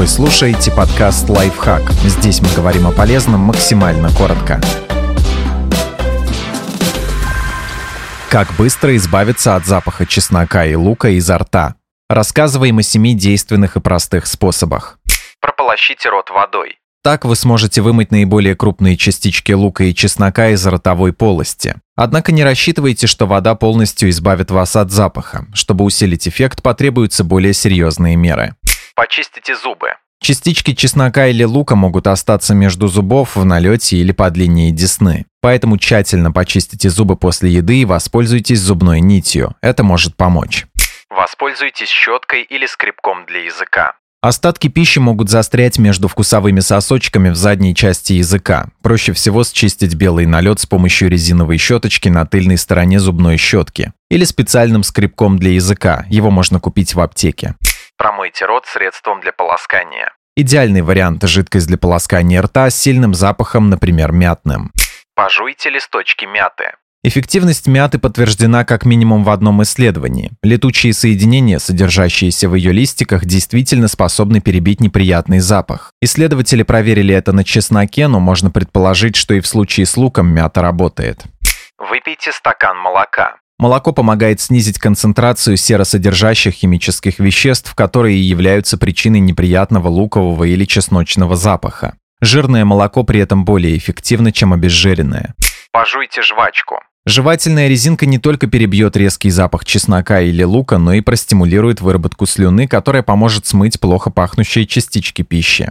Вы слушаете подкаст «Лайфхак». Здесь мы говорим о полезном максимально коротко. Как быстро избавиться от запаха чеснока и лука изо рта? Рассказываем о семи действенных и простых способах. Прополощите рот водой. Так вы сможете вымыть наиболее крупные частички лука и чеснока из ротовой полости. Однако не рассчитывайте, что вода полностью избавит вас от запаха. Чтобы усилить эффект, потребуются более серьезные меры. Почистите зубы. Частички чеснока или лука могут остаться между зубов в налете или под линией десны. Поэтому тщательно почистите зубы после еды и воспользуйтесь зубной нитью. Это может помочь. Воспользуйтесь щеткой или скребком для языка. Остатки пищи могут застрять между вкусовыми сосочками в задней части языка. Проще всего счистить белый налет с помощью резиновой щеточки на тыльной стороне зубной щетки. Или специальным скребком для языка. Его можно купить в аптеке. Промойте рот средством для полоскания. Идеальный вариант – жидкость для полоскания рта с сильным запахом, например, мятным. Пожуйте листочки мяты. Эффективность мяты подтверждена как минимум в одном исследовании. Летучие соединения, содержащиеся в ее листиках, действительно способны перебить неприятный запах. Исследователи проверили это на чесноке, но можно предположить, что и в случае с луком мята работает. Выпейте стакан молока. Молоко помогает снизить концентрацию серосодержащих химических веществ, которые являются причиной неприятного лукового или чесночного запаха. Жирное молоко при этом более эффективно, чем обезжиренное. Пожуйте жвачку. Жевательная резинка не только перебьет резкий запах чеснока или лука, но и простимулирует выработку слюны, которая поможет смыть плохо пахнущие частички пищи.